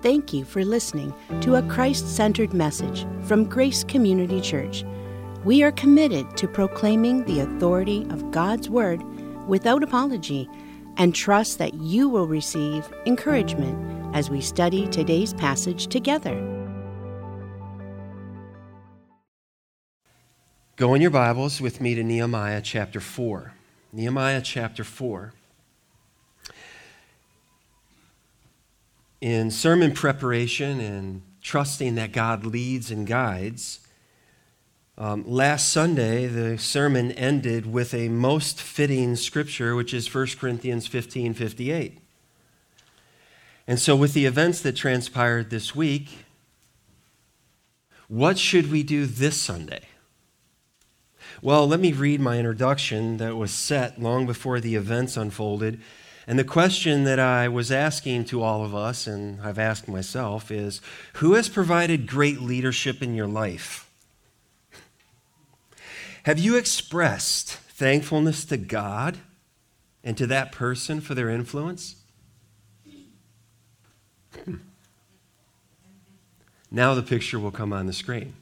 Thank you for listening to a Christ centered message from Grace Community Church. We are committed to proclaiming the authority of God's Word without apology and trust that you will receive encouragement as we study today's passage together. Go in your Bibles with me to Nehemiah chapter 4. Nehemiah chapter 4. In sermon preparation and trusting that God leads and guides, um, last Sunday, the sermon ended with a most fitting scripture, which is 1 Corinthians 15 58. And so, with the events that transpired this week, what should we do this Sunday? Well, let me read my introduction that was set long before the events unfolded and the question that I was asking to all of us, and I've asked myself, is who has provided great leadership in your life? Have you expressed thankfulness to God and to that person for their influence? Hmm. Now the picture will come on the screen.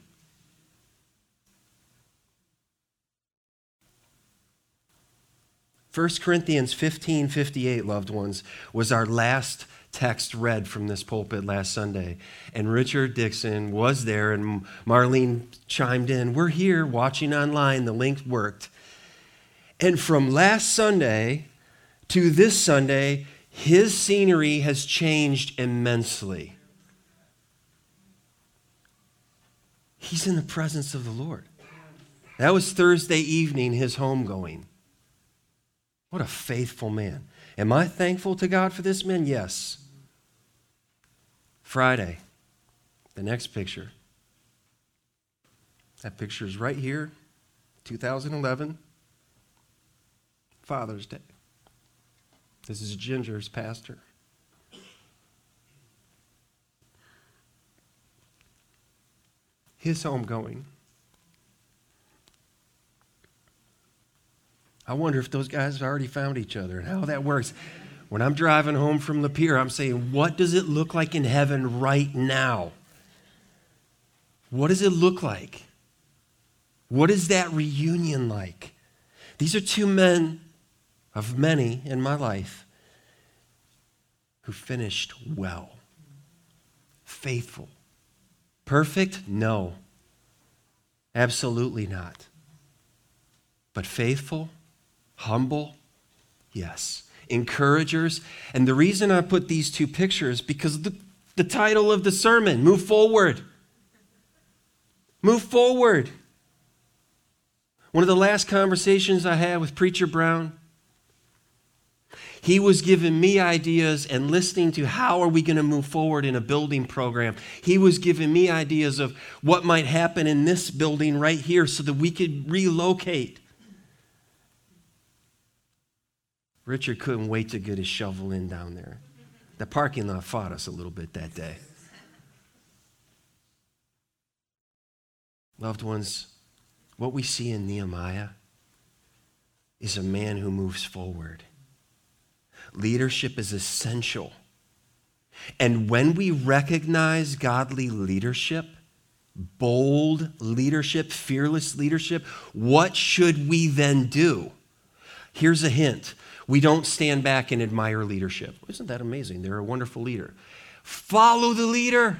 1 Corinthians 15 58, loved ones, was our last text read from this pulpit last Sunday. And Richard Dixon was there, and Marlene chimed in. We're here watching online, the link worked. And from last Sunday to this Sunday, his scenery has changed immensely. He's in the presence of the Lord. That was Thursday evening, his homegoing. What a faithful man. Am I thankful to God for this man? Yes. Friday, the next picture. That picture is right here, 2011, Father's Day. This is Ginger's pastor. His homegoing. I wonder if those guys have already found each other and how that works. When I'm driving home from the pier, I'm saying, what does it look like in heaven right now? What does it look like? What is that reunion like? These are two men of many in my life who finished well, faithful. Perfect? No. Absolutely not. But faithful Humble? Yes. Encouragers? And the reason I put these two pictures because the, the title of the sermon, Move Forward. Move forward. One of the last conversations I had with Preacher Brown, he was giving me ideas and listening to how are we going to move forward in a building program. He was giving me ideas of what might happen in this building right here so that we could relocate. Richard couldn't wait to get his shovel in down there. The parking lot fought us a little bit that day. Loved ones, what we see in Nehemiah is a man who moves forward. Leadership is essential. And when we recognize godly leadership, bold leadership, fearless leadership, what should we then do? Here's a hint we don't stand back and admire leadership. Isn't that amazing? They're a wonderful leader. Follow the leader.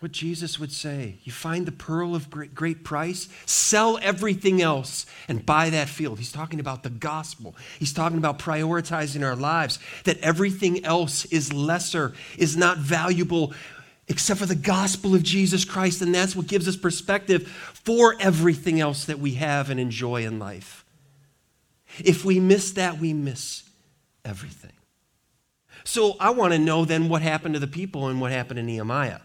What Jesus would say you find the pearl of great, price, sell everything else and buy that field. He's talking about the gospel. He's talking about prioritizing our lives, that everything else is lesser, is not valuable except for the gospel of Jesus Christ. And that's what gives us perspective for everything else that we have and enjoy in life. If we miss that, we miss everything. So I want to know then what happened to the people and what happened to Nehemiah.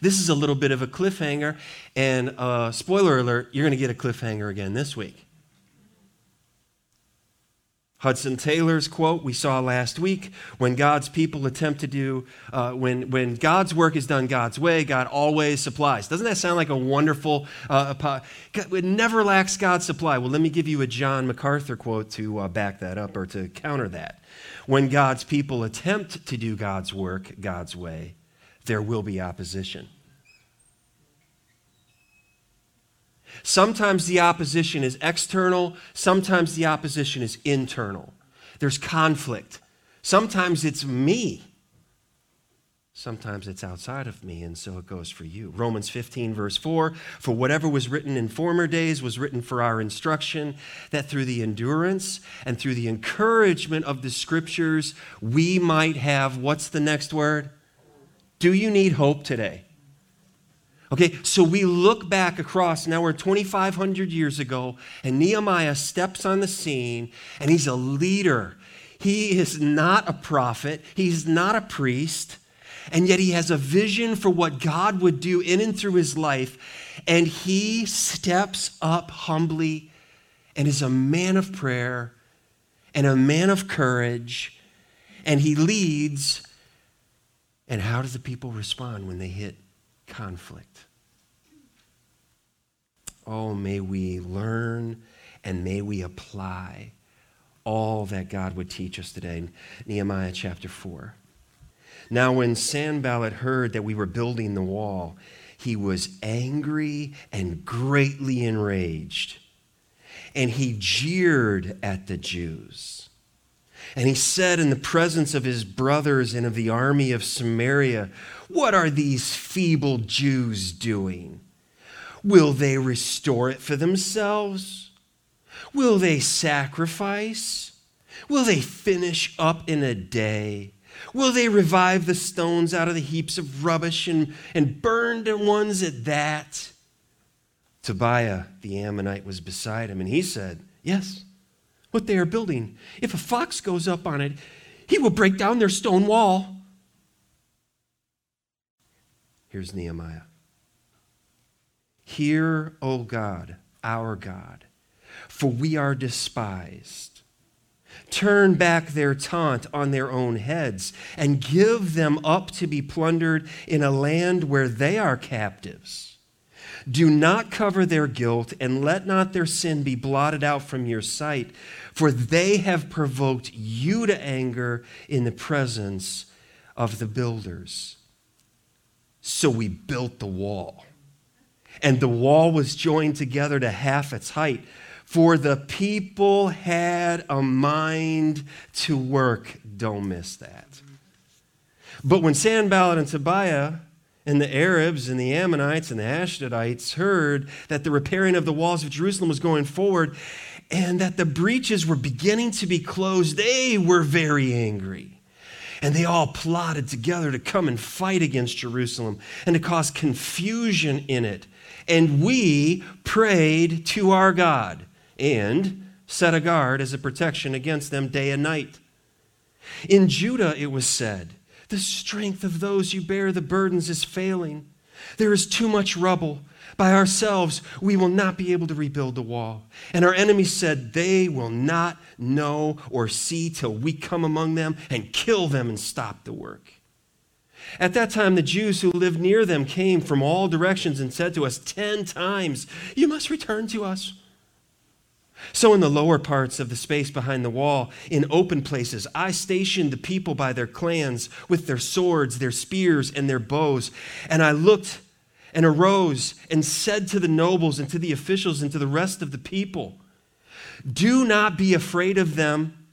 This is a little bit of a cliffhanger, and uh, spoiler alert, you're going to get a cliffhanger again this week. Hudson Taylor's quote we saw last week when God's people attempt to do, uh, when, when God's work is done God's way, God always supplies. Doesn't that sound like a wonderful, uh, God, it never lacks God's supply. Well, let me give you a John MacArthur quote to uh, back that up or to counter that. When God's people attempt to do God's work God's way, there will be opposition. Sometimes the opposition is external, sometimes the opposition is internal. There's conflict. Sometimes it's me. Sometimes it's outside of me, and so it goes for you. Romans 15, verse 4 For whatever was written in former days was written for our instruction, that through the endurance and through the encouragement of the scriptures, we might have what's the next word? Do you need hope today? Okay, so we look back across, now we're 2,500 years ago, and Nehemiah steps on the scene, and he's a leader. He is not a prophet, he's not a priest, and yet he has a vision for what God would do in and through his life, and he steps up humbly and is a man of prayer and a man of courage, and he leads. And how do the people respond when they hit conflict. Oh, may we learn and may we apply all that God would teach us today. Nehemiah chapter 4. Now, when Sanballat heard that we were building the wall, he was angry and greatly enraged. And he jeered at the Jews. And he said in the presence of his brothers and of the army of Samaria, what are these feeble Jews doing? Will they restore it for themselves? Will they sacrifice? Will they finish up in a day? Will they revive the stones out of the heaps of rubbish and, and burn the ones at that? Tobiah the Ammonite was beside him, and he said, Yes, what they are building. If a fox goes up on it, he will break down their stone wall. Here's Nehemiah. Hear, O God, our God, for we are despised. Turn back their taunt on their own heads and give them up to be plundered in a land where they are captives. Do not cover their guilt and let not their sin be blotted out from your sight, for they have provoked you to anger in the presence of the builders. So we built the wall. And the wall was joined together to half its height. For the people had a mind to work. Don't miss that. But when Sanballat and Tobiah and the Arabs and the Ammonites and the Ashdodites heard that the repairing of the walls of Jerusalem was going forward and that the breaches were beginning to be closed, they were very angry. And they all plotted together to come and fight against Jerusalem and to cause confusion in it. And we prayed to our God and set a guard as a protection against them day and night. In Judah, it was said, The strength of those you bear the burdens is failing. There is too much rubble. By ourselves, we will not be able to rebuild the wall. And our enemies said, They will not know or see till we come among them and kill them and stop the work. At that time, the Jews who lived near them came from all directions and said to us ten times, You must return to us. So, in the lower parts of the space behind the wall, in open places, I stationed the people by their clans with their swords, their spears, and their bows. And I looked and arose and said to the nobles and to the officials and to the rest of the people, Do not be afraid of them.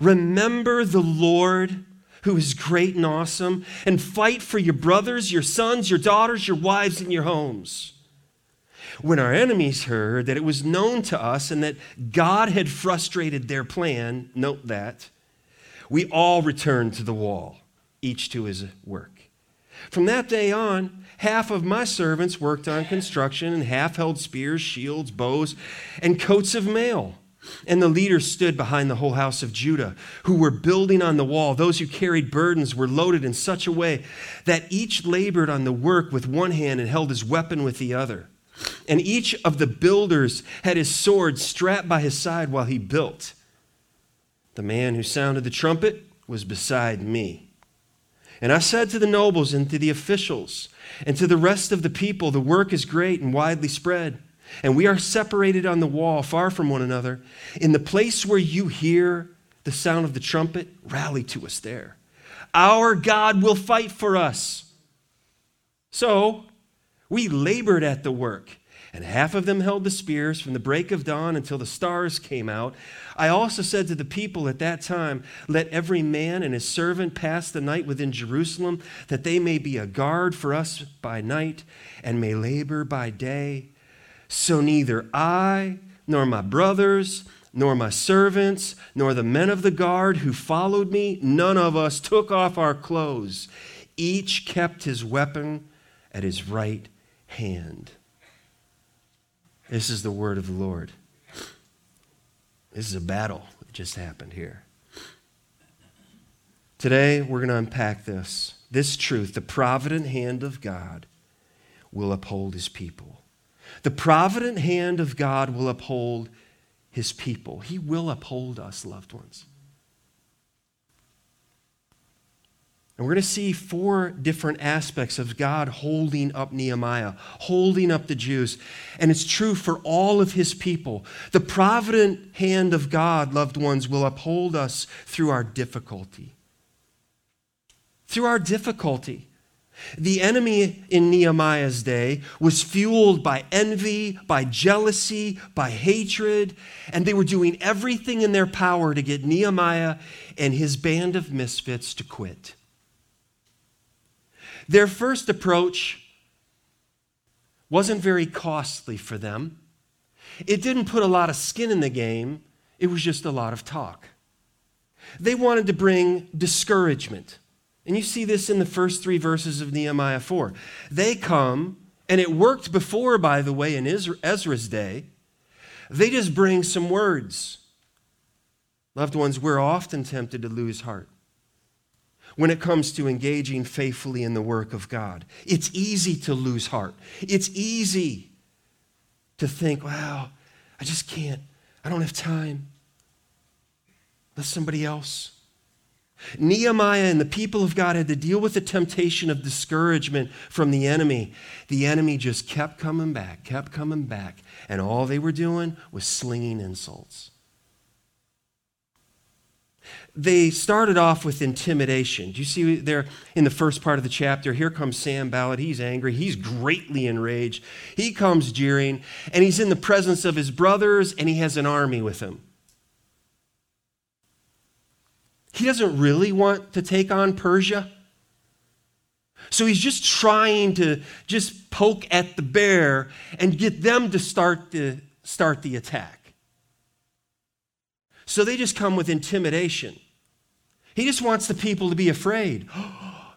Remember the Lord who is great and awesome, and fight for your brothers, your sons, your daughters, your wives, and your homes. When our enemies heard that it was known to us and that God had frustrated their plan, note that, we all returned to the wall, each to his work. From that day on, half of my servants worked on construction, and half held spears, shields, bows, and coats of mail. And the leaders stood behind the whole house of Judah, who were building on the wall. Those who carried burdens were loaded in such a way that each labored on the work with one hand and held his weapon with the other. And each of the builders had his sword strapped by his side while he built. The man who sounded the trumpet was beside me. And I said to the nobles and to the officials and to the rest of the people, The work is great and widely spread, and we are separated on the wall, far from one another. In the place where you hear the sound of the trumpet, rally to us there. Our God will fight for us. So we labored at the work and half of them held the spears from the break of dawn until the stars came out. I also said to the people at that time, Let every man and his servant pass the night within Jerusalem, that they may be a guard for us by night and may labor by day. So neither I, nor my brothers, nor my servants, nor the men of the guard who followed me, none of us took off our clothes. Each kept his weapon at his right hand. This is the word of the Lord. This is a battle that just happened here. Today, we're going to unpack this. This truth the provident hand of God will uphold his people. The provident hand of God will uphold his people. He will uphold us, loved ones. And we're going to see four different aspects of God holding up Nehemiah, holding up the Jews. And it's true for all of his people. The provident hand of God, loved ones, will uphold us through our difficulty. Through our difficulty. The enemy in Nehemiah's day was fueled by envy, by jealousy, by hatred, and they were doing everything in their power to get Nehemiah and his band of misfits to quit. Their first approach wasn't very costly for them. It didn't put a lot of skin in the game, it was just a lot of talk. They wanted to bring discouragement. And you see this in the first three verses of Nehemiah 4. They come, and it worked before, by the way, in Ezra's day. They just bring some words. Loved ones, we're often tempted to lose heart when it comes to engaging faithfully in the work of God. It's easy to lose heart. It's easy to think, wow, I just can't. I don't have time. Let somebody else. Nehemiah and the people of God had to deal with the temptation of discouragement from the enemy. The enemy just kept coming back, kept coming back, and all they were doing was slinging insults they started off with intimidation. Do you see there in the first part of the chapter? Here comes Sanballat. He's angry. He's greatly enraged. He comes jeering, and he's in the presence of his brothers, and he has an army with him. He doesn't really want to take on Persia. So he's just trying to just poke at the bear and get them to start the, start the attack. So they just come with intimidation. He just wants the people to be afraid.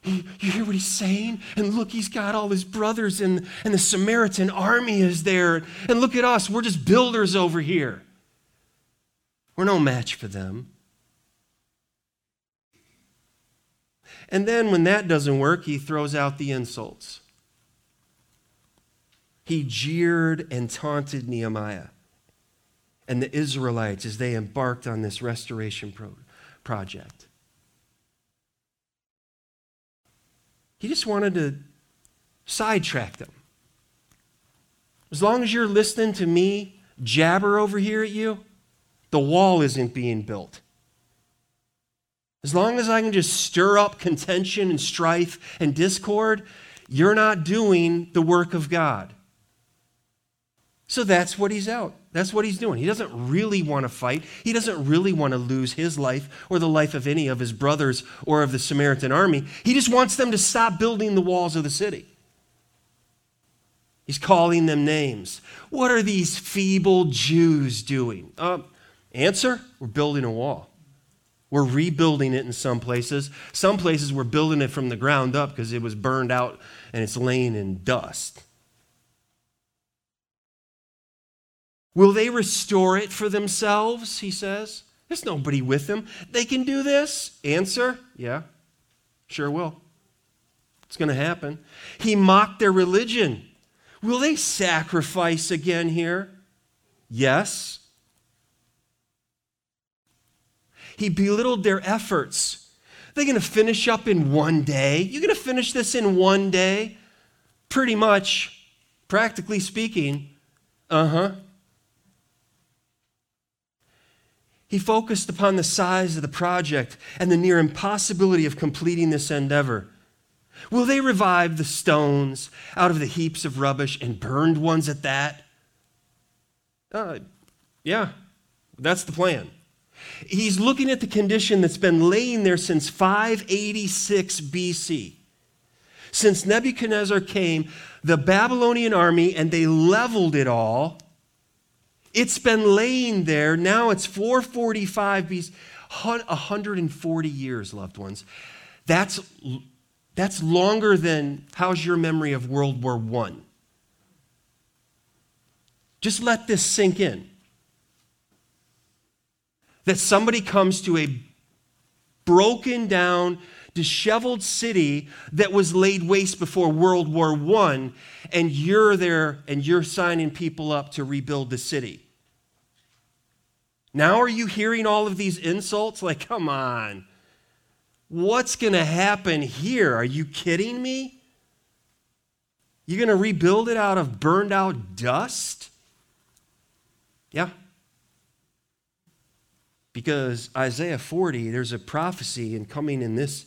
You hear what he's saying? And look, he's got all his brothers, and, and the Samaritan army is there. And look at us, we're just builders over here. We're no match for them. And then when that doesn't work, he throws out the insults. He jeered and taunted Nehemiah and the Israelites as they embarked on this restoration pro- project. He just wanted to sidetrack them. As long as you're listening to me jabber over here at you, the wall isn't being built. As long as I can just stir up contention and strife and discord, you're not doing the work of God. So that's what he's out. That's what he's doing. He doesn't really want to fight. He doesn't really want to lose his life or the life of any of his brothers or of the Samaritan army. He just wants them to stop building the walls of the city. He's calling them names. What are these feeble Jews doing? Uh, answer We're building a wall. We're rebuilding it in some places. Some places we're building it from the ground up because it was burned out and it's laying in dust. Will they restore it for themselves? He says. There's nobody with them. They can do this. Answer Yeah, sure will. It's going to happen. He mocked their religion. Will they sacrifice again here? Yes. He belittled their efforts. They're going to finish up in one day. You're going to finish this in one day? Pretty much, practically speaking. Uh huh. He focused upon the size of the project and the near impossibility of completing this endeavor. Will they revive the stones out of the heaps of rubbish and burned ones at that? Uh, yeah, that's the plan. He's looking at the condition that's been laying there since 586 BC. Since Nebuchadnezzar came, the Babylonian army, and they leveled it all it's been laying there. Now it's 445 BC, 140 years, loved ones. That's, that's longer than how's your memory of World War I? Just let this sink in. That somebody comes to a broken down, disheveled city that was laid waste before World War I, and you're there and you're signing people up to rebuild the city. Now, are you hearing all of these insults? Like, come on. What's going to happen here? Are you kidding me? You're going to rebuild it out of burned out dust? Yeah. Because Isaiah 40, there's a prophecy, and coming in this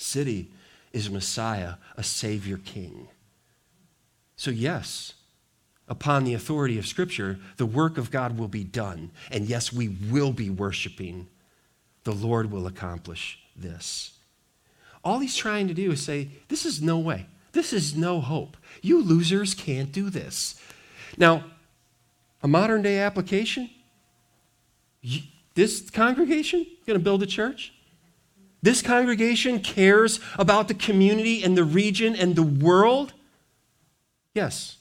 city is Messiah, a Savior King. So, yes, upon the authority of Scripture, the work of God will be done. And yes, we will be worshiping. The Lord will accomplish this. All he's trying to do is say, This is no way. This is no hope. You losers can't do this. Now, a modern day application this congregation going to build a church? This congregation cares about the community and the region and the world? Yes.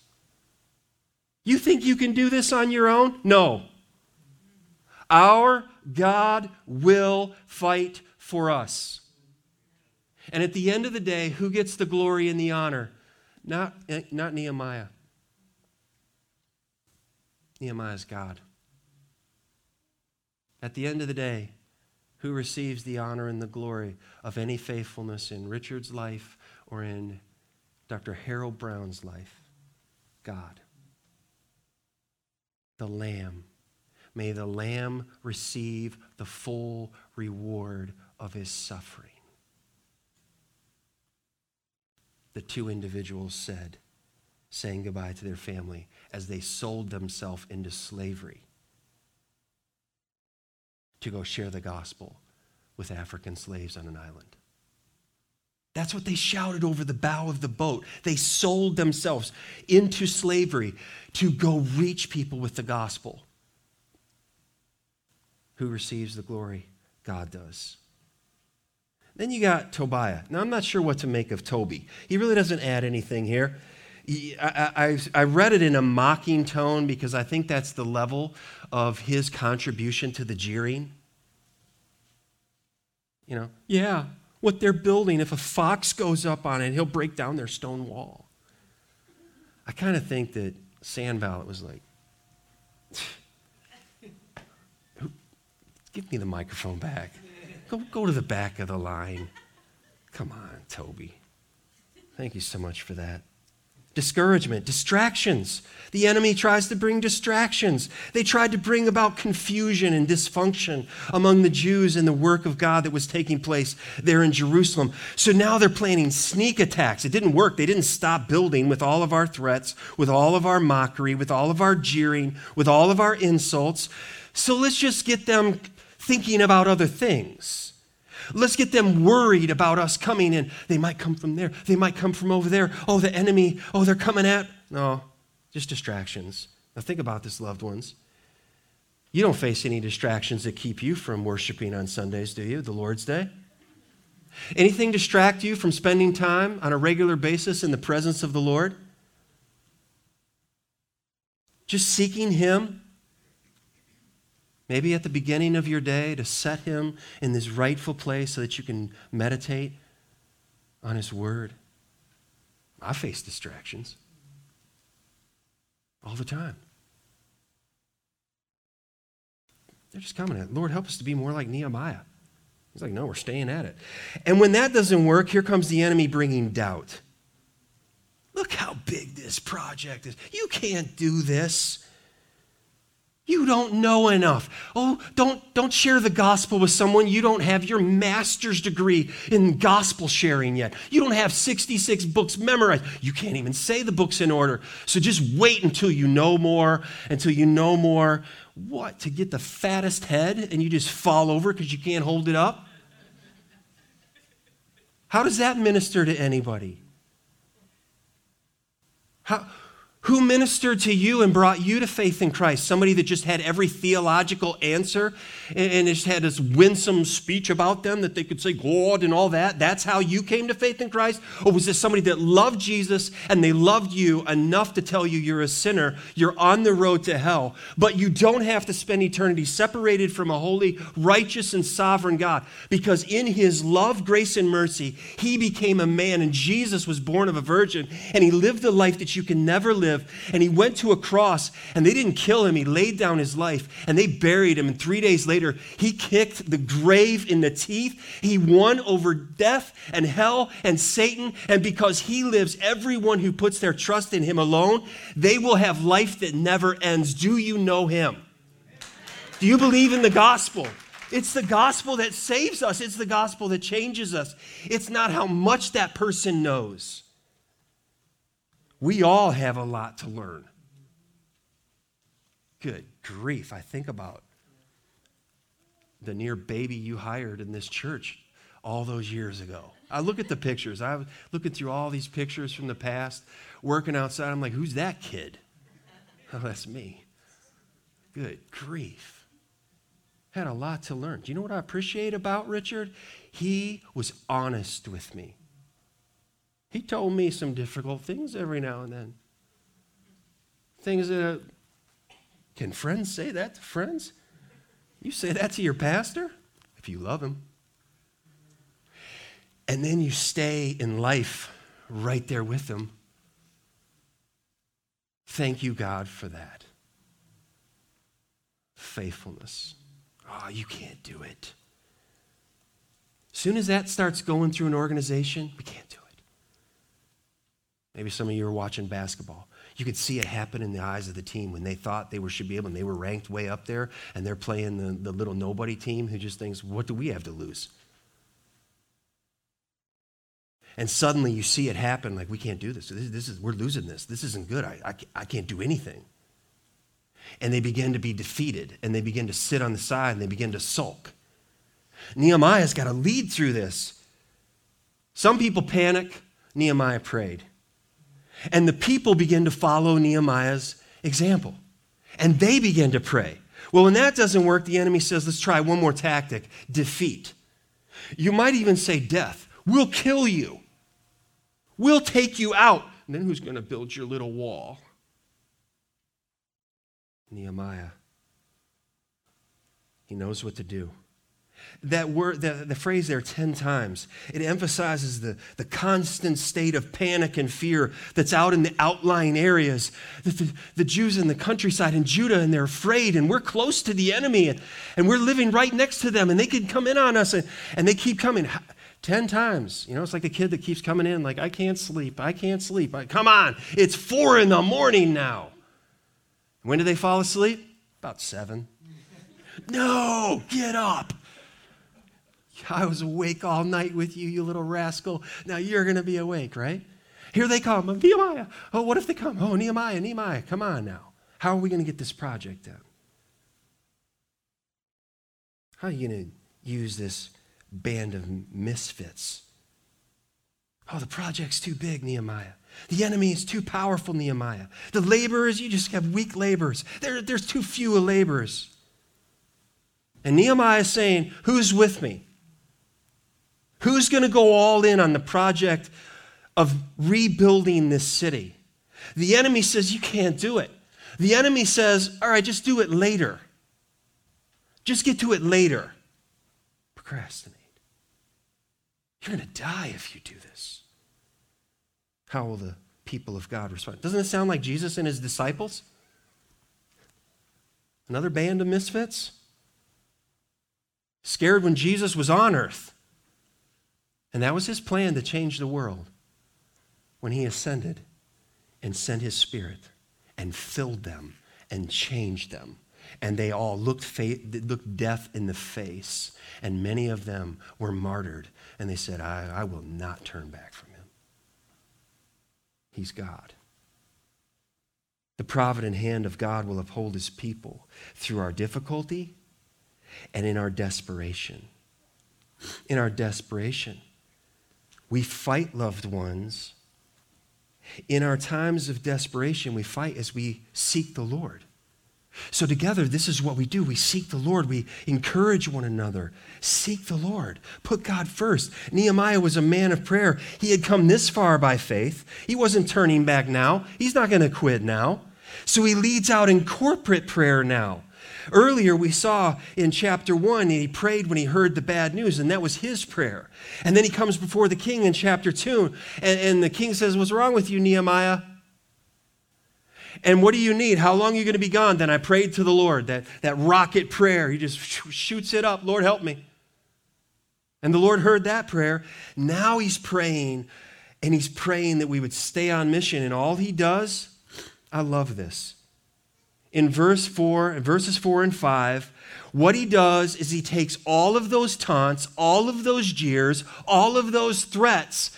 You think you can do this on your own? No. Our God will fight for us. And at the end of the day, who gets the glory and the honor? Not, eh, not Nehemiah. Nehemiah's God. At the end of the day, who receives the honor and the glory of any faithfulness in Richard's life or in Dr. Harold Brown's life? God. The Lamb. May the Lamb receive the full reward of his suffering. The two individuals said, saying goodbye to their family as they sold themselves into slavery to go share the gospel with African slaves on an island. That's what they shouted over the bow of the boat. They sold themselves into slavery to go reach people with the gospel. Who receives the glory? God does. Then you got Tobiah. Now, I'm not sure what to make of Toby. He really doesn't add anything here. I, I, I, read it in a mocking tone because I think that's the level of his contribution to the jeering. You know, yeah, what they're building, if a fox goes up on it, he'll break down their stone wall. I kind of think that Sanballat was like, give me the microphone back. Go, go to the back of the line. Come on, Toby. Thank you so much for that discouragement, distractions. The enemy tries to bring distractions. They tried to bring about confusion and dysfunction among the Jews in the work of God that was taking place there in Jerusalem. So now they're planning sneak attacks. It didn't work. They didn't stop building with all of our threats, with all of our mockery, with all of our jeering, with all of our insults. So let's just get them thinking about other things. Let's get them worried about us coming in. They might come from there. They might come from over there. Oh, the enemy. Oh, they're coming at. No, just distractions. Now, think about this, loved ones. You don't face any distractions that keep you from worshiping on Sundays, do you? The Lord's Day? Anything distract you from spending time on a regular basis in the presence of the Lord? Just seeking Him Maybe at the beginning of your day to set him in this rightful place so that you can meditate on his word. I face distractions all the time. They're just coming at Lord, help us to be more like Nehemiah. He's like, no, we're staying at it. And when that doesn't work, here comes the enemy bringing doubt. Look how big this project is. You can't do this. You don't know enough. Oh, don't, don't share the gospel with someone. You don't have your master's degree in gospel sharing yet. You don't have 66 books memorized. You can't even say the books in order. So just wait until you know more, until you know more. What? To get the fattest head and you just fall over because you can't hold it up? How does that minister to anybody? How, who ministered to you and brought you to faith in Christ? Somebody that just had every theological answer and, just had this winsome speech about them that they could say God and all that? That's how you came to faith in Christ? Or was this somebody that loved Jesus and they loved you enough to tell you you're a sinner, you're on the road to hell, but you don't have to spend eternity separated from a holy, righteous, and sovereign God? Because in his love, grace, and mercy, he became a man and Jesus was born of a virgin and he lived the life that you can never live live. And he went to a cross and they didn't kill him. He laid down his life and they buried him. And three days later, he kicked the grave in the teeth. He won over death and hell and Satan. And because he lives, everyone who puts their trust in him alone, they will have life that never ends. Do you know him? Do you believe in the gospel? It's the gospel that saves us. It's the gospel that changes us. It's not how much that person knows. We all have a lot to learn. Good grief. I think about the near baby you hired in this church all those years ago. I look at the pictures. I was looking through all these pictures from the past, working outside. I'm like, who's that kid? Oh, that's me. Good grief. Had a lot to learn. Do you know what I appreciate about Richard? He was honest with me. He told me some difficult things every now and then. Things that, uh, can friends say that to friends? You say that to your pastor if you love him. And then you stay in life right there with them. Thank you, God, for that. Faithfulness. Oh, you can't do it. As soon as that starts going through an organization, we can't do it. Maybe some of you are watching basketball. You could see it happen in the eyes of the team when they thought they were, should be able, and they were ranked way up there, and they're playing the, the little nobody team who just thinks, what do we have to lose? And suddenly you see it happen like, we can't do this. This, this is, we're losing this. This isn't good. I, I, I can't do anything. And they begin to be defeated, and they begin to sit on the side, and they begin to sulk. Nehemiah's got to lead through this. Some people panic. Nehemiah prayed. And the people begin to follow Nehemiah's example. And they begin to pray. Well, when that doesn't work, the enemy says, let's try one more tactic defeat. You might even say death. We'll kill you. We'll take you out. And then who's going to build your little wall? Nehemiah. He knows what to do that word, the, the phrase there 10 times. It emphasizes the, the constant state of panic and fear that's out in the outlying areas. The, the, the Jews in the countryside in Judah, and they're afraid, and we're close to the enemy, and, and we're living right next to them, and they can come in on us, and, and they keep coming. 10 times. You know, it's like the kid that keeps coming in, like, I can't sleep, I can't sleep. I, come on, it's four in the morning now. When do they fall asleep? About seven. No, get up. I was awake all night with you, you little rascal. Now you're going to be awake, right? Here they come. Nehemiah. Oh, what if they come? Oh, Nehemiah, Nehemiah, come on now. How are we going to get this project done? How are you going to use this band of misfits? Oh, the project's too big, Nehemiah. The enemy is too powerful, Nehemiah. The laborers, you just have weak laborers. There, there's too few laborers. And Nehemiah is saying, Who's with me? Who's going to go all in on the project of rebuilding this city? The enemy says, You can't do it. The enemy says, All right, just do it later. Just get to it later. Procrastinate. You're going to die if you do this. How will the people of God respond? Doesn't it sound like Jesus and his disciples? Another band of misfits? scared when Jesus was on earth. And that was his plan to change the world when he ascended and sent his spirit and filled them and changed them. And they all looked, fa- looked death in the face. And many of them were martyred. And they said, I, I will not turn back from him. He's God. The provident hand of God will uphold his people through our difficulty and in our desperation. In our desperation, we fight loved ones. In our times of desperation, we fight as we seek the Lord. So, together, this is what we do. We seek the Lord. We encourage one another. Seek the Lord. Put God first. Nehemiah was a man of prayer. He had come this far by faith. He wasn't turning back now. He's not going to quit now. So, he leads out in corporate prayer now. Earlier, we saw in chapter one, he prayed when he heard the bad news, and that was his prayer. And then he comes before the king in chapter two, and, and the king says, What's wrong with you, Nehemiah? And what do you need? How long are you going to be gone? Then I prayed to the Lord, that, that rocket prayer. He just shoots it up. Lord, help me. And the Lord heard that prayer. Now he's praying, and he's praying that we would stay on mission. And all he does, I love this. In verse 4, in verses 4 and 5, what he does is he takes all of those taunts, all of those jeers, all of those threats,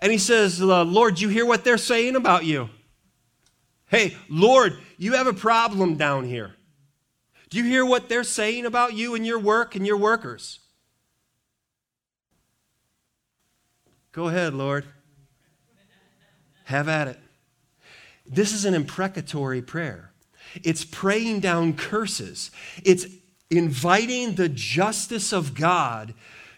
and he says, uh, Lord, you hear what they're saying about you? Hey, Lord, you have a problem down here. Do you hear what they're saying about you and your work and your workers? Go ahead, Lord. Have at it. This is an imprecatory prayer. It's praying down curses. It's inviting the justice of God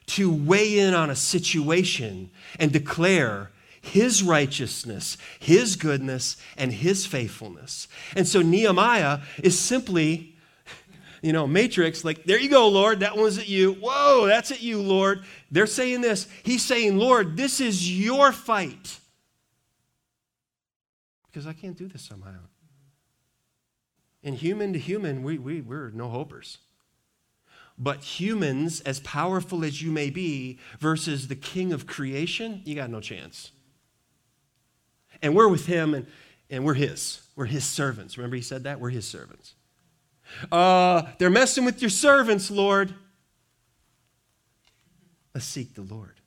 to weigh in on a situation and declare his righteousness, his goodness, and his faithfulness. And so Nehemiah is simply, you know, matrix, like, there you go, Lord, that one's at you. Whoa, that's at you, Lord. They're saying this. He's saying, Lord, this is your fight. Because I can't do this on my own. And human to human, we, we, we're no hopers. But humans, as powerful as you may be, versus the king of creation, you got no chance. And we're with him and, and we're his. We're his servants. Remember, he said that? We're his servants. Uh, they're messing with your servants, Lord. Let's seek the Lord.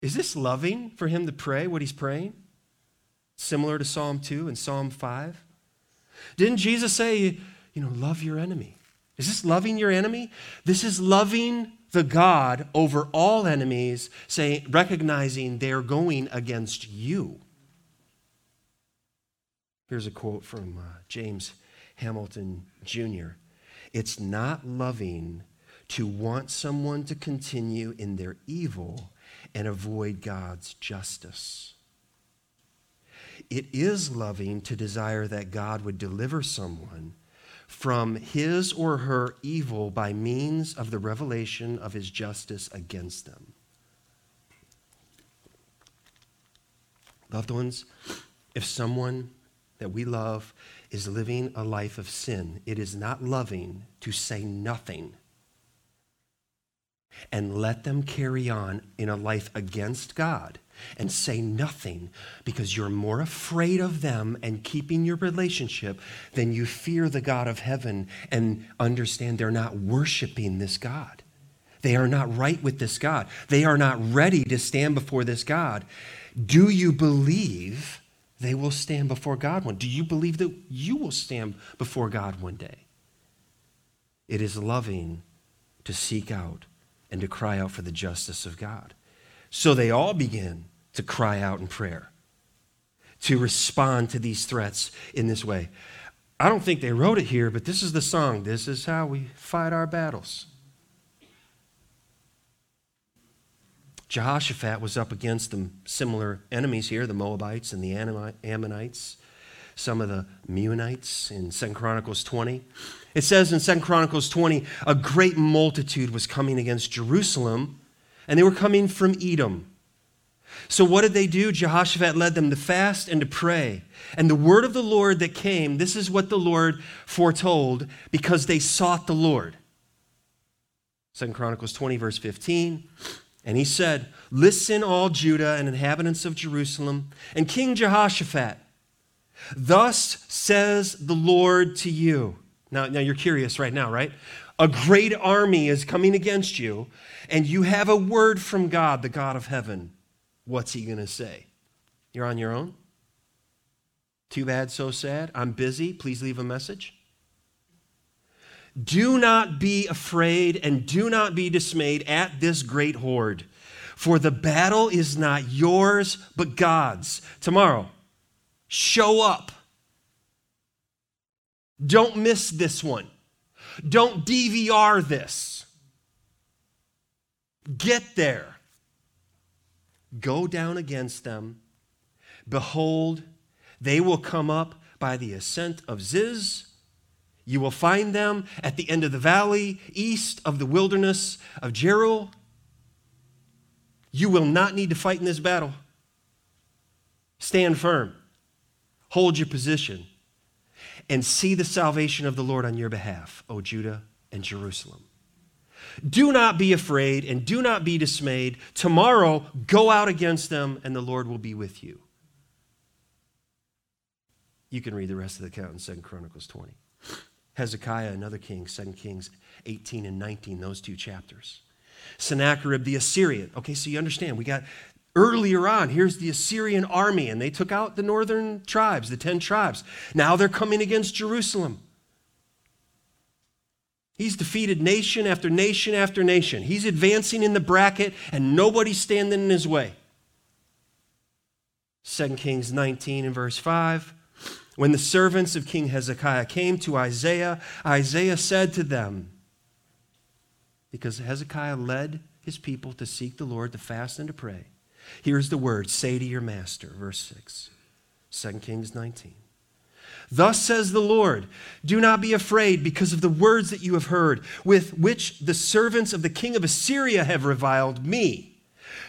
Is this loving for him to pray what he's praying? Similar to Psalm 2 and Psalm 5? Didn't Jesus say, you know, love your enemy? Is this loving your enemy? This is loving the God over all enemies, saying, recognizing they're going against you. Here's a quote from uh, James Hamilton Jr. It's not loving to want someone to continue in their evil and avoid God's justice. It is loving to desire that God would deliver someone from his or her evil by means of the revelation of his justice against them. Loved ones, if someone that we love is living a life of sin, it is not loving to say nothing and let them carry on in a life against God and say nothing because you're more afraid of them and keeping your relationship than you fear the God of heaven and understand they're not worshiping this God. They are not right with this God. They are not ready to stand before this God. Do you believe they will stand before God one? Do you believe that you will stand before God one day? It is loving to seek out and to cry out for the justice of God. So they all begin to cry out in prayer, to respond to these threats in this way. I don't think they wrote it here, but this is the song. This is how we fight our battles. Jehoshaphat was up against some similar enemies here the Moabites and the Ammonites, some of the Meunites in 2 Chronicles 20. It says in 2 Chronicles 20, a great multitude was coming against Jerusalem and they were coming from Edom. So, what did they do? Jehoshaphat led them to fast and to pray. And the word of the Lord that came, this is what the Lord foretold because they sought the Lord. Second Chronicles 20, verse 15. And he said, Listen, all Judah and inhabitants of Jerusalem, and King Jehoshaphat. Thus says the Lord to you. Now, now you're curious right now, right? A great army is coming against you, and you have a word from God, the God of heaven. What's he going to say? You're on your own? Too bad, so sad. I'm busy. Please leave a message. Do not be afraid and do not be dismayed at this great horde, for the battle is not yours, but God's. Tomorrow, show up. Don't miss this one. Don't DVR this. Get there. Go down against them. Behold, they will come up by the ascent of Ziz. You will find them at the end of the valley, east of the wilderness of Jeruel. You will not need to fight in this battle. Stand firm, hold your position, and see the salvation of the Lord on your behalf, O Judah and Jerusalem. Do not be afraid and do not be dismayed. Tomorrow, go out against them, and the Lord will be with you. You can read the rest of the account in 2 Chronicles 20. Hezekiah, another king, 2 Kings 18 and 19, those two chapters. Sennacherib the Assyrian. Okay, so you understand, we got earlier on, here's the Assyrian army, and they took out the northern tribes, the 10 tribes. Now they're coming against Jerusalem. He's defeated nation after nation after nation. He's advancing in the bracket, and nobody's standing in his way. 2 Kings 19 and verse 5. When the servants of King Hezekiah came to Isaiah, Isaiah said to them, because Hezekiah led his people to seek the Lord, to fast and to pray. Here's the word say to your master, verse 6, 2 Kings 19. Thus says the Lord Do not be afraid because of the words that you have heard, with which the servants of the king of Assyria have reviled me.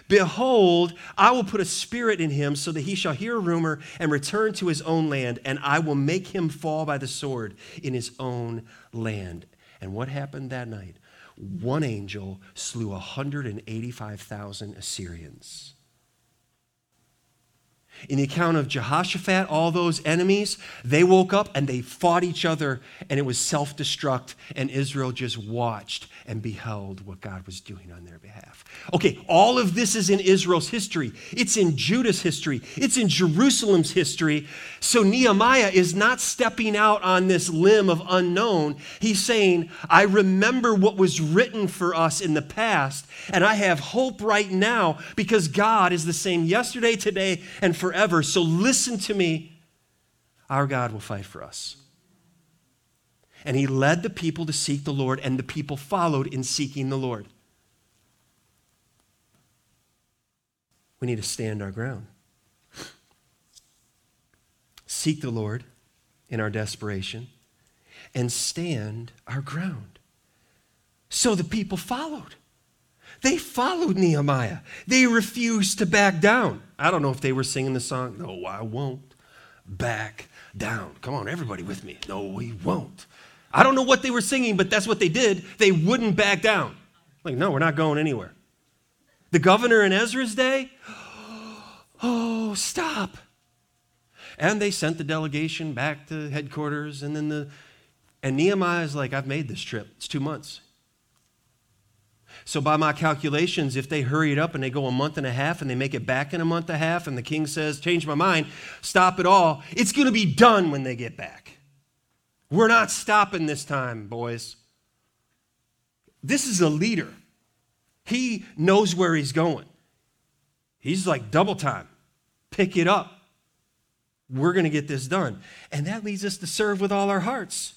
Behold, I will put a spirit in him so that he shall hear a rumor and return to his own land, and I will make him fall by the sword in his own land. And what happened that night? One angel slew 185,000 Assyrians. In the account of Jehoshaphat, all those enemies, they woke up and they fought each other, and it was self destruct, and Israel just watched and beheld what God was doing on their behalf. Okay, all of this is in Israel's history. It's in Judah's history. It's in Jerusalem's history. So Nehemiah is not stepping out on this limb of unknown. He's saying, I remember what was written for us in the past, and I have hope right now because God is the same yesterday, today, and forever. So listen to me. Our God will fight for us. And he led the people to seek the Lord, and the people followed in seeking the Lord. We need to stand our ground. Seek the Lord in our desperation and stand our ground. So the people followed. They followed Nehemiah. They refused to back down. I don't know if they were singing the song, No, I won't back down. Come on, everybody with me. No, we won't. I don't know what they were singing, but that's what they did. They wouldn't back down. Like, no, we're not going anywhere. The governor in Ezra's day, oh, stop. And they sent the delegation back to headquarters, and then the and Nehemiah is like, I've made this trip. It's two months. So, by my calculations, if they hurry it up and they go a month and a half and they make it back in a month and a half, and the king says, Change my mind, stop it all, it's going to be done when they get back. We're not stopping this time, boys. This is a leader. He knows where he's going. He's like double time. Pick it up. We're going to get this done. And that leads us to serve with all our hearts.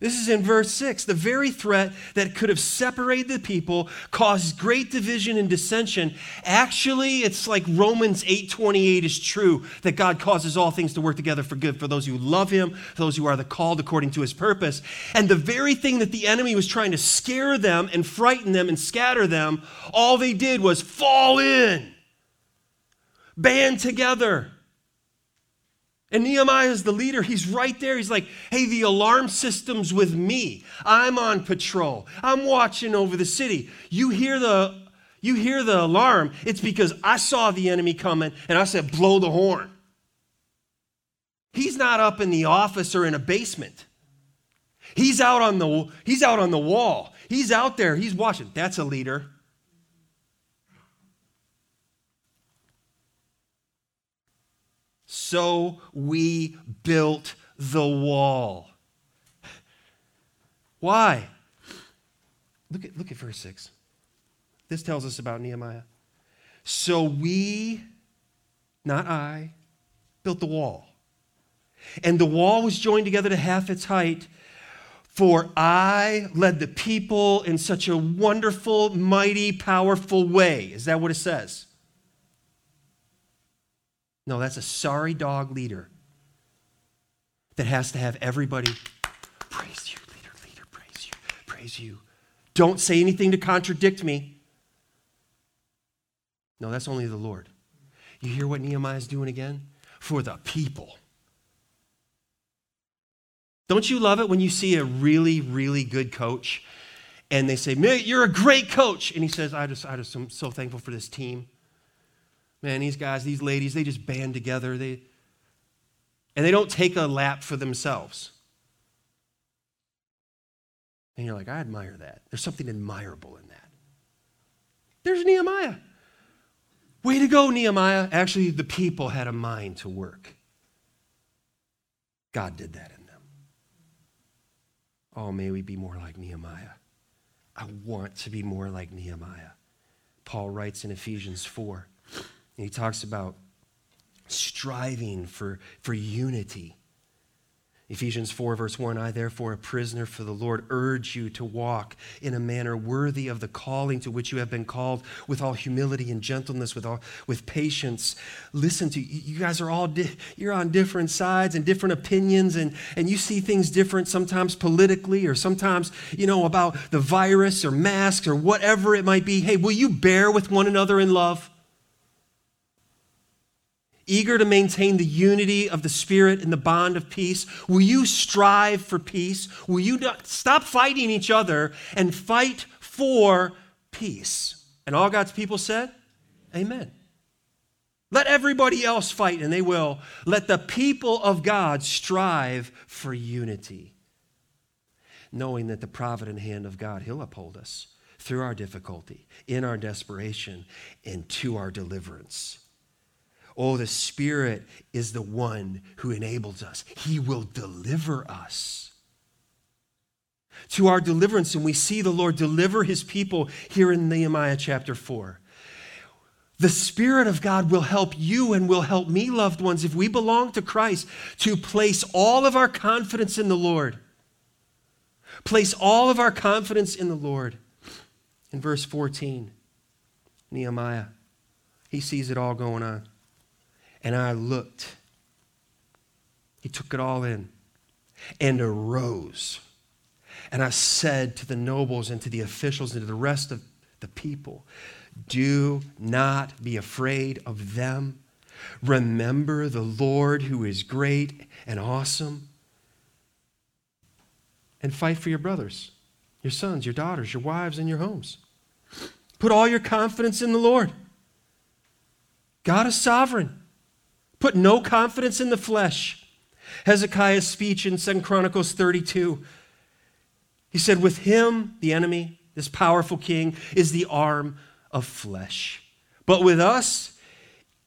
This is in verse 6. The very threat that could have separated the people, caused great division and dissension. Actually, it's like Romans 8:28 is true that God causes all things to work together for good for those who love him, those who are the called according to his purpose. And the very thing that the enemy was trying to scare them and frighten them and scatter them, all they did was fall in. Band together. And Nehemiah is the leader. He's right there. He's like, hey, the alarm system's with me. I'm on patrol. I'm watching over the city. You hear the you hear the alarm, it's because I saw the enemy coming and I said, blow the horn. He's not up in the office or in a basement. He's out on the he's out on the wall. He's out there. He's watching. That's a leader. So we built the wall. Why? Look at, look at verse 6. This tells us about Nehemiah. So we, not I, built the wall. And the wall was joined together to half its height. For I led the people in such a wonderful, mighty, powerful way. Is that what it says? No, that's a sorry dog leader that has to have everybody praise you, leader, leader, praise you, praise you. Don't say anything to contradict me. No, that's only the Lord. You hear what Nehemiah is doing again? For the people. Don't you love it when you see a really, really good coach and they say, You're a great coach? And he says, I just, I just am so thankful for this team. Man, these guys, these ladies, they just band together. They, and they don't take a lap for themselves. And you're like, I admire that. There's something admirable in that. There's Nehemiah. Way to go, Nehemiah. Actually, the people had a mind to work. God did that in them. Oh, may we be more like Nehemiah. I want to be more like Nehemiah. Paul writes in Ephesians 4, and he talks about striving for, for unity Ephesians 4, verse 1 I, therefore, a prisoner for the Lord, urge you to walk in a manner worthy of the calling to which you have been called, with all humility and gentleness, with, all, with patience. Listen to you, guys are all, di- you're on different sides and different opinions, and, and you see things different sometimes politically or sometimes, you know, about the virus or masks or whatever it might be. Hey, will you bear with one another in love? Eager to maintain the unity of the Spirit and the bond of peace? Will you strive for peace? Will you stop fighting each other and fight for peace? And all God's people said, Amen. Let everybody else fight, and they will. Let the people of God strive for unity, knowing that the provident hand of God, He'll uphold us through our difficulty, in our desperation, and to our deliverance. Oh, the Spirit is the one who enables us, He will deliver us. To our deliverance, and we see the Lord deliver His people here in Nehemiah chapter 4. The Spirit of God will help you and will help me, loved ones, if we belong to Christ, to place all of our confidence in the Lord. Place all of our confidence in the Lord. In verse 14, Nehemiah, he sees it all going on. And I looked. He took it all in and arose. And I said to the nobles and to the officials and to the rest of the people, Do not be afraid of them. Remember the Lord who is great and awesome. And fight for your brothers, your sons, your daughters, your wives, and your homes. Put all your confidence in the Lord. God is sovereign. Put no confidence in the flesh. Hezekiah's speech in 2 Chronicles 32. He said, With him, the enemy, this powerful king, is the arm of flesh. But with us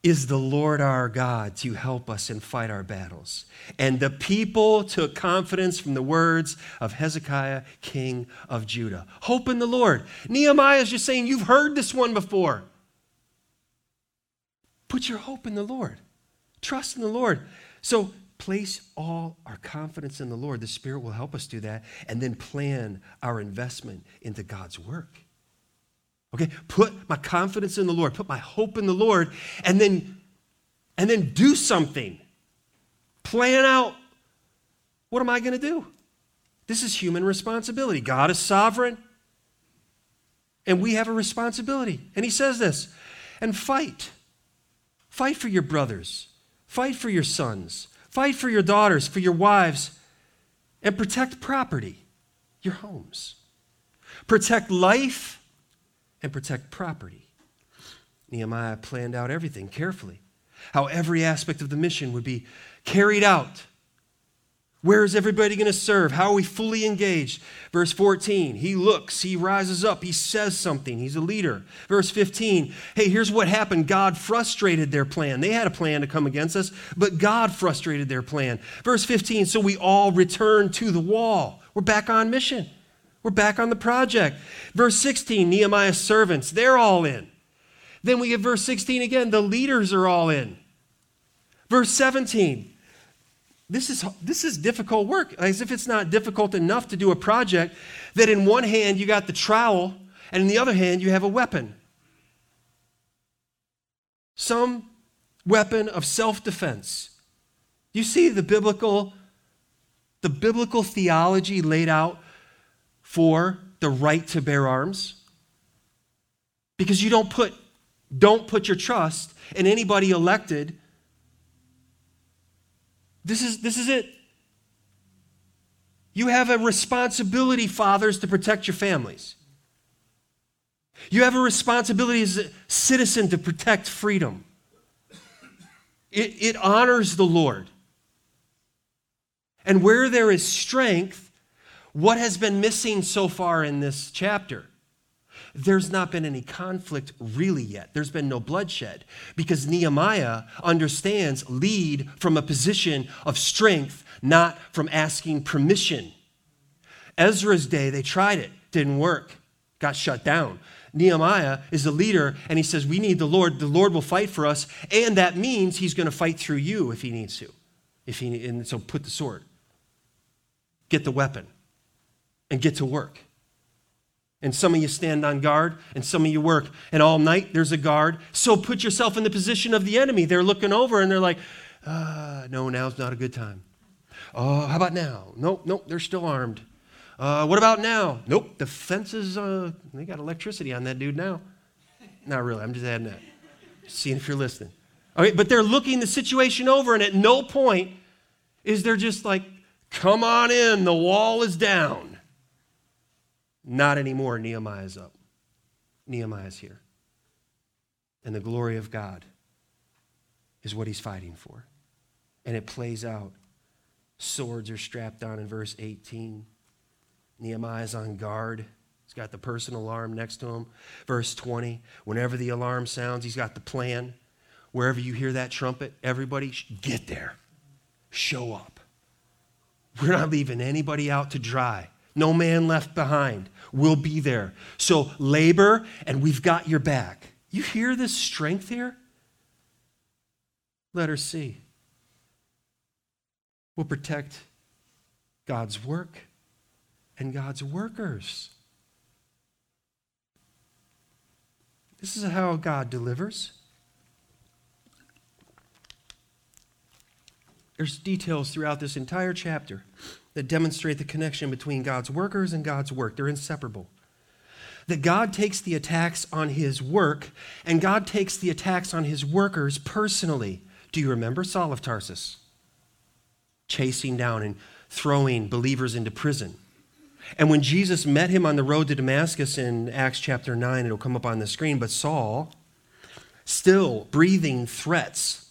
is the Lord our God to help us and fight our battles. And the people took confidence from the words of Hezekiah, king of Judah. Hope in the Lord. Nehemiah is just saying, You've heard this one before. Put your hope in the Lord. Trust in the Lord. So place all our confidence in the Lord. The Spirit will help us do that. And then plan our investment into God's work. Okay? Put my confidence in the Lord, put my hope in the Lord, and then and then do something. Plan out what am I going to do? This is human responsibility. God is sovereign, and we have a responsibility. And he says this, and fight. Fight for your brothers Fight for your sons. Fight for your daughters, for your wives, and protect property, your homes. Protect life and protect property. Nehemiah planned out everything carefully, how every aspect of the mission would be carried out where is everybody going to serve? How are we fully engaged? Verse 14, he looks, he rises up, he says something, he's a leader. Verse 15, hey, here's what happened God frustrated their plan. They had a plan to come against us, but God frustrated their plan. Verse 15, so we all return to the wall. We're back on mission, we're back on the project. Verse 16, Nehemiah's servants, they're all in. Then we get verse 16 again, the leaders are all in. Verse 17, this is, this is difficult work. As if it's not difficult enough to do a project that in one hand you got the trowel and in the other hand you have a weapon. Some weapon of self-defense. You see the biblical the biblical theology laid out for the right to bear arms? Because you don't put don't put your trust in anybody elected this is, this is it. You have a responsibility, fathers, to protect your families. You have a responsibility as a citizen to protect freedom. It, it honors the Lord. And where there is strength, what has been missing so far in this chapter? There's not been any conflict really yet. There's been no bloodshed because Nehemiah understands lead from a position of strength, not from asking permission. Ezra's day, they tried it, didn't work, got shut down. Nehemiah is the leader and he says, We need the Lord. The Lord will fight for us. And that means he's going to fight through you if he needs to. If he, and so put the sword, get the weapon, and get to work. And some of you stand on guard, and some of you work. And all night there's a guard. So put yourself in the position of the enemy. They're looking over and they're like, uh, no, now's not a good time. Oh, uh, how about now? Nope, nope, they're still armed. Uh, what about now? Nope, the fences, uh, they got electricity on that dude now. Not really, I'm just adding that. seeing if you're listening. Okay, but they're looking the situation over, and at no point is there just like, come on in, the wall is down. Not anymore. Nehemiah's up. Nehemiah's here. And the glory of God is what he's fighting for. And it plays out. Swords are strapped on in verse 18. Nehemiah's on guard. He's got the personal alarm next to him. Verse 20, whenever the alarm sounds, he's got the plan. Wherever you hear that trumpet, everybody get there. Show up. We're not leaving anybody out to dry. No man left behind. We'll be there. So labor, and we've got your back. You hear this strength here? Let her see. We'll protect God's work and God's workers. This is how God delivers. There's details throughout this entire chapter that demonstrate the connection between God's workers and God's work. They're inseparable. That God takes the attacks on his work and God takes the attacks on his workers personally. Do you remember Saul of Tarsus? Chasing down and throwing believers into prison. And when Jesus met him on the road to Damascus in Acts chapter 9, it'll come up on the screen, but Saul, still breathing threats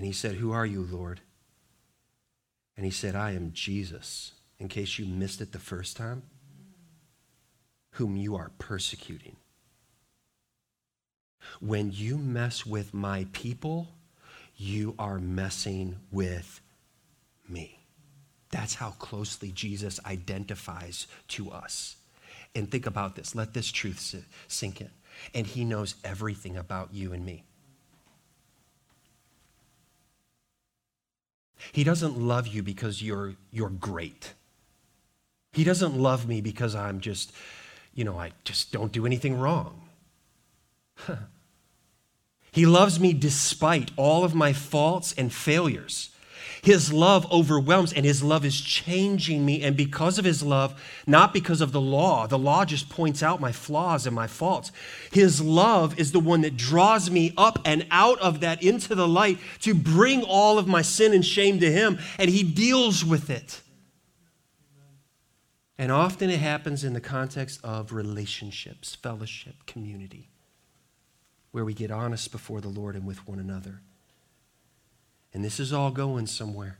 And he said, Who are you, Lord? And he said, I am Jesus, in case you missed it the first time, whom you are persecuting. When you mess with my people, you are messing with me. That's how closely Jesus identifies to us. And think about this. Let this truth sink in. And he knows everything about you and me. He doesn't love you because you're, you're great. He doesn't love me because I'm just, you know, I just don't do anything wrong. he loves me despite all of my faults and failures. His love overwhelms and his love is changing me. And because of his love, not because of the law, the law just points out my flaws and my faults. His love is the one that draws me up and out of that into the light to bring all of my sin and shame to him. And he deals with it. And often it happens in the context of relationships, fellowship, community, where we get honest before the Lord and with one another. And this is all going somewhere.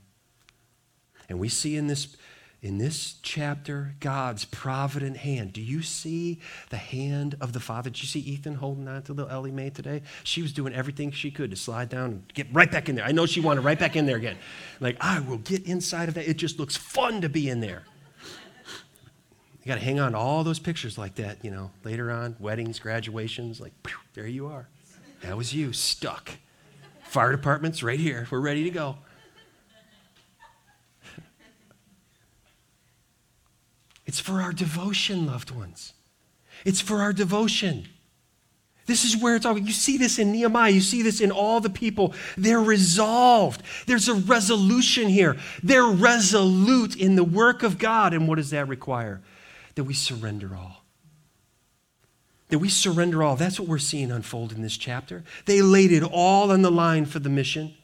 And we see in this in this chapter God's provident hand. Do you see the hand of the Father? Did you see Ethan holding on to little Ellie Mae today? She was doing everything she could to slide down and get right back in there. I know she wanted right back in there again. Like, I will get inside of that. It just looks fun to be in there. You got to hang on to all those pictures like that, you know, later on, weddings, graduations, like, there you are. That was you, stuck. Fire department's right here. We're ready to go. It's for our devotion, loved ones. It's for our devotion. This is where it's all. You see this in Nehemiah. You see this in all the people. They're resolved. There's a resolution here. They're resolute in the work of God. And what does that require? That we surrender all that we surrender all. That's what we're seeing unfold in this chapter. They laid it all on the line for the mission.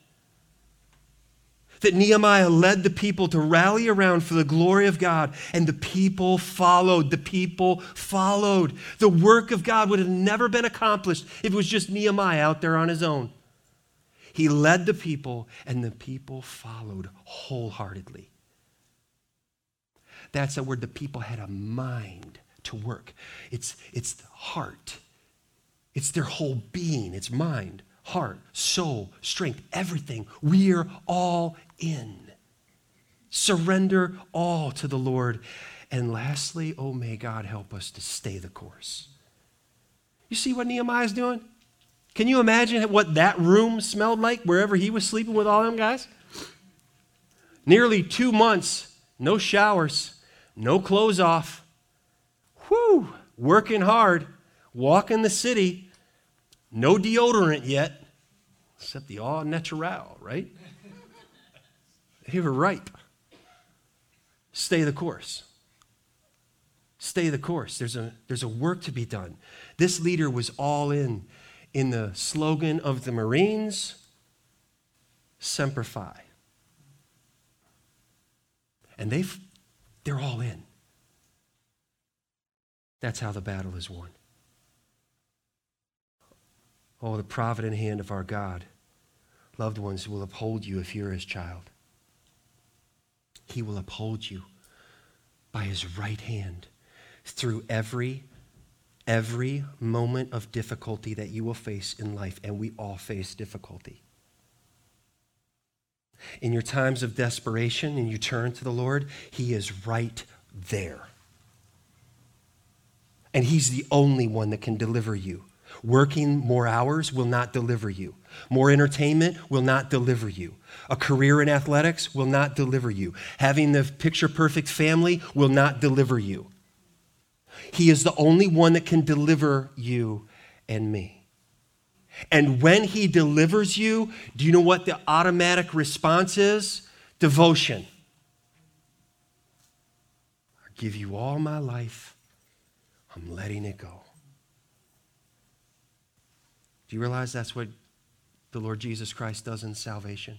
That Nehemiah led the people to rally around for the glory of God, and the people followed. The people followed. The work of God would have never been accomplished if it was just Nehemiah out there on his own. He led the people, and the people followed wholeheartedly. That's that word the people had a mind to work. It's, it's the heart, it's their whole being, it's mind, heart, soul, strength, everything. We're all in. Surrender all to the Lord. And lastly, oh, may God help us to stay the course. You see what Nehemiah's doing? Can you imagine what that room smelled like wherever he was sleeping with all them guys? Nearly two months, no showers, no clothes off, whew, working hard, walking the city, no deodorant yet, except the all natural, right? They were ripe. Stay the course. Stay the course. There's a, there's a work to be done. This leader was all in in the slogan of the Marines Semper Fi. And they they're all in. That's how the battle is won. Oh, the provident hand of our God. Loved ones will uphold you if you're his child. He will uphold you by his right hand through every every moment of difficulty that you will face in life and we all face difficulty. In your times of desperation and you turn to the Lord, he is right there. And He's the only one that can deliver you. Working more hours will not deliver you. More entertainment will not deliver you. A career in athletics will not deliver you. Having the picture perfect family will not deliver you. He is the only one that can deliver you and me. And when He delivers you, do you know what the automatic response is? Devotion. I give you all my life. I'm letting it go. Do you realize that's what the Lord Jesus Christ does in salvation?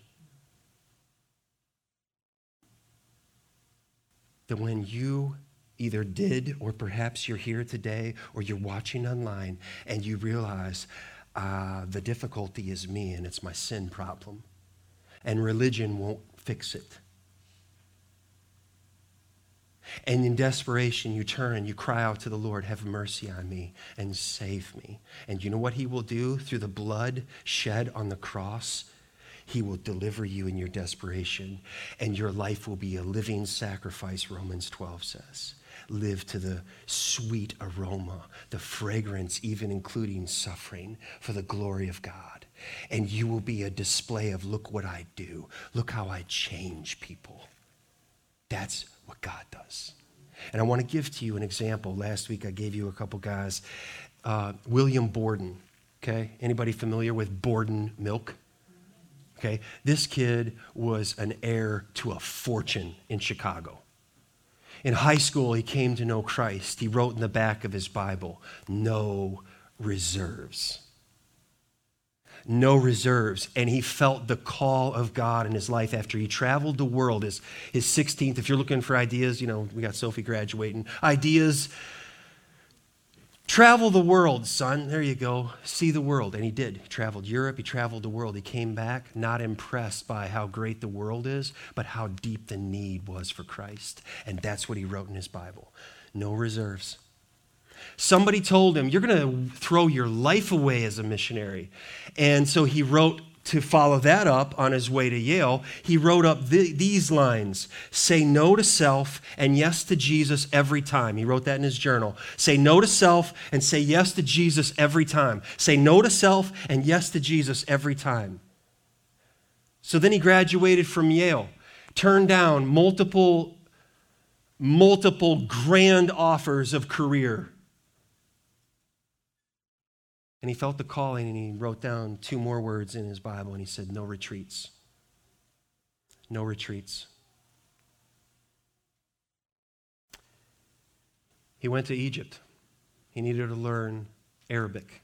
That when you either did, or perhaps you're here today, or you're watching online, and you realize uh, the difficulty is me and it's my sin problem, and religion won't fix it. And in desperation, you turn you cry out to the Lord, Have mercy on me and save me. And you know what He will do through the blood shed on the cross? He will deliver you in your desperation, and your life will be a living sacrifice, Romans 12 says. Live to the sweet aroma, the fragrance, even including suffering, for the glory of God. And you will be a display of look what I do, look how I change people. That's what God does. And I want to give to you an example. Last week I gave you a couple guys. Uh, William Borden, okay? Anybody familiar with Borden milk? Okay, this kid was an heir to a fortune in Chicago. In high school, he came to know Christ. He wrote in the back of his Bible, no reserves. No reserves. And he felt the call of God in his life after he traveled the world. His, his 16th, if you're looking for ideas, you know, we got Sophie graduating. Ideas Travel the world, son. There you go. See the world. And he did. He traveled Europe, he traveled the world. He came back not impressed by how great the world is, but how deep the need was for Christ. And that's what he wrote in his Bible. No reserves. Somebody told him, You're going to throw your life away as a missionary. And so he wrote to follow that up on his way to Yale, he wrote up these lines Say no to self and yes to Jesus every time. He wrote that in his journal. Say no to self and say yes to Jesus every time. Say no to self and yes to Jesus every time. So then he graduated from Yale, turned down multiple, multiple grand offers of career and he felt the calling and he wrote down two more words in his Bible and he said, No retreats. No retreats. He went to Egypt. He needed to learn Arabic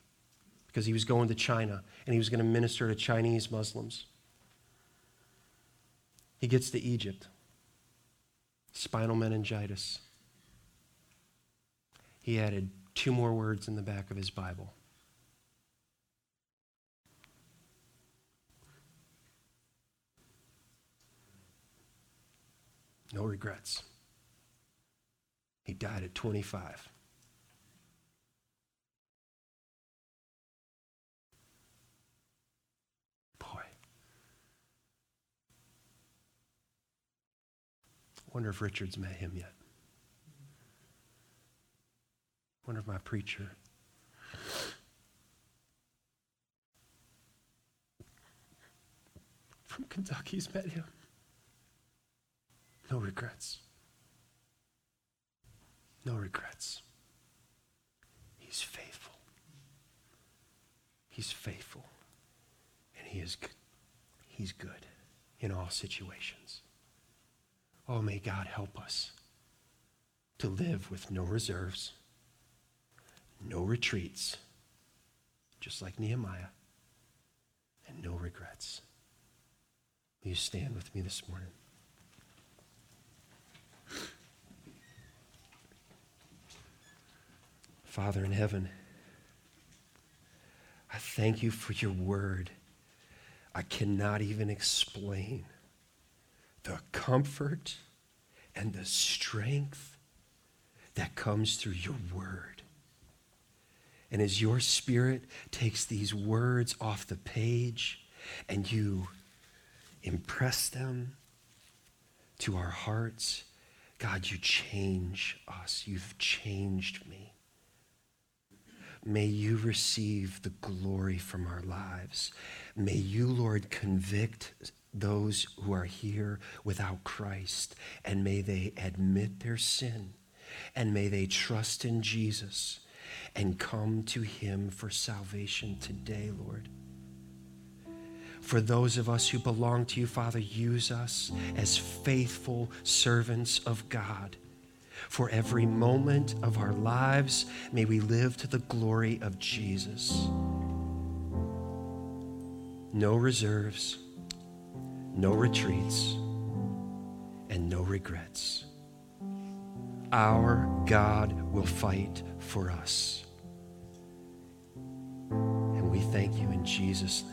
because he was going to China and he was going to minister to Chinese Muslims. He gets to Egypt. Spinal meningitis. He added two more words in the back of his Bible No regrets. He died at 25. Boy. Wonder if Richard's met him yet. Wonder if my preacher. From Kentucky's met him. No regrets. No regrets. He's faithful. He's faithful. And he is. He's good in all situations. Oh, may God help us to live with no reserves, no retreats, just like Nehemiah, and no regrets. Will you stand with me this morning? Father in heaven, I thank you for your word. I cannot even explain the comfort and the strength that comes through your word. And as your spirit takes these words off the page and you impress them to our hearts, God, you change us. You've changed me. May you receive the glory from our lives. May you, Lord, convict those who are here without Christ, and may they admit their sin, and may they trust in Jesus and come to Him for salvation today, Lord. For those of us who belong to you, Father, use us as faithful servants of God for every moment of our lives. May we live to the glory of Jesus. No reserves, no retreats, and no regrets. Our God will fight for us. And we thank you in Jesus' name.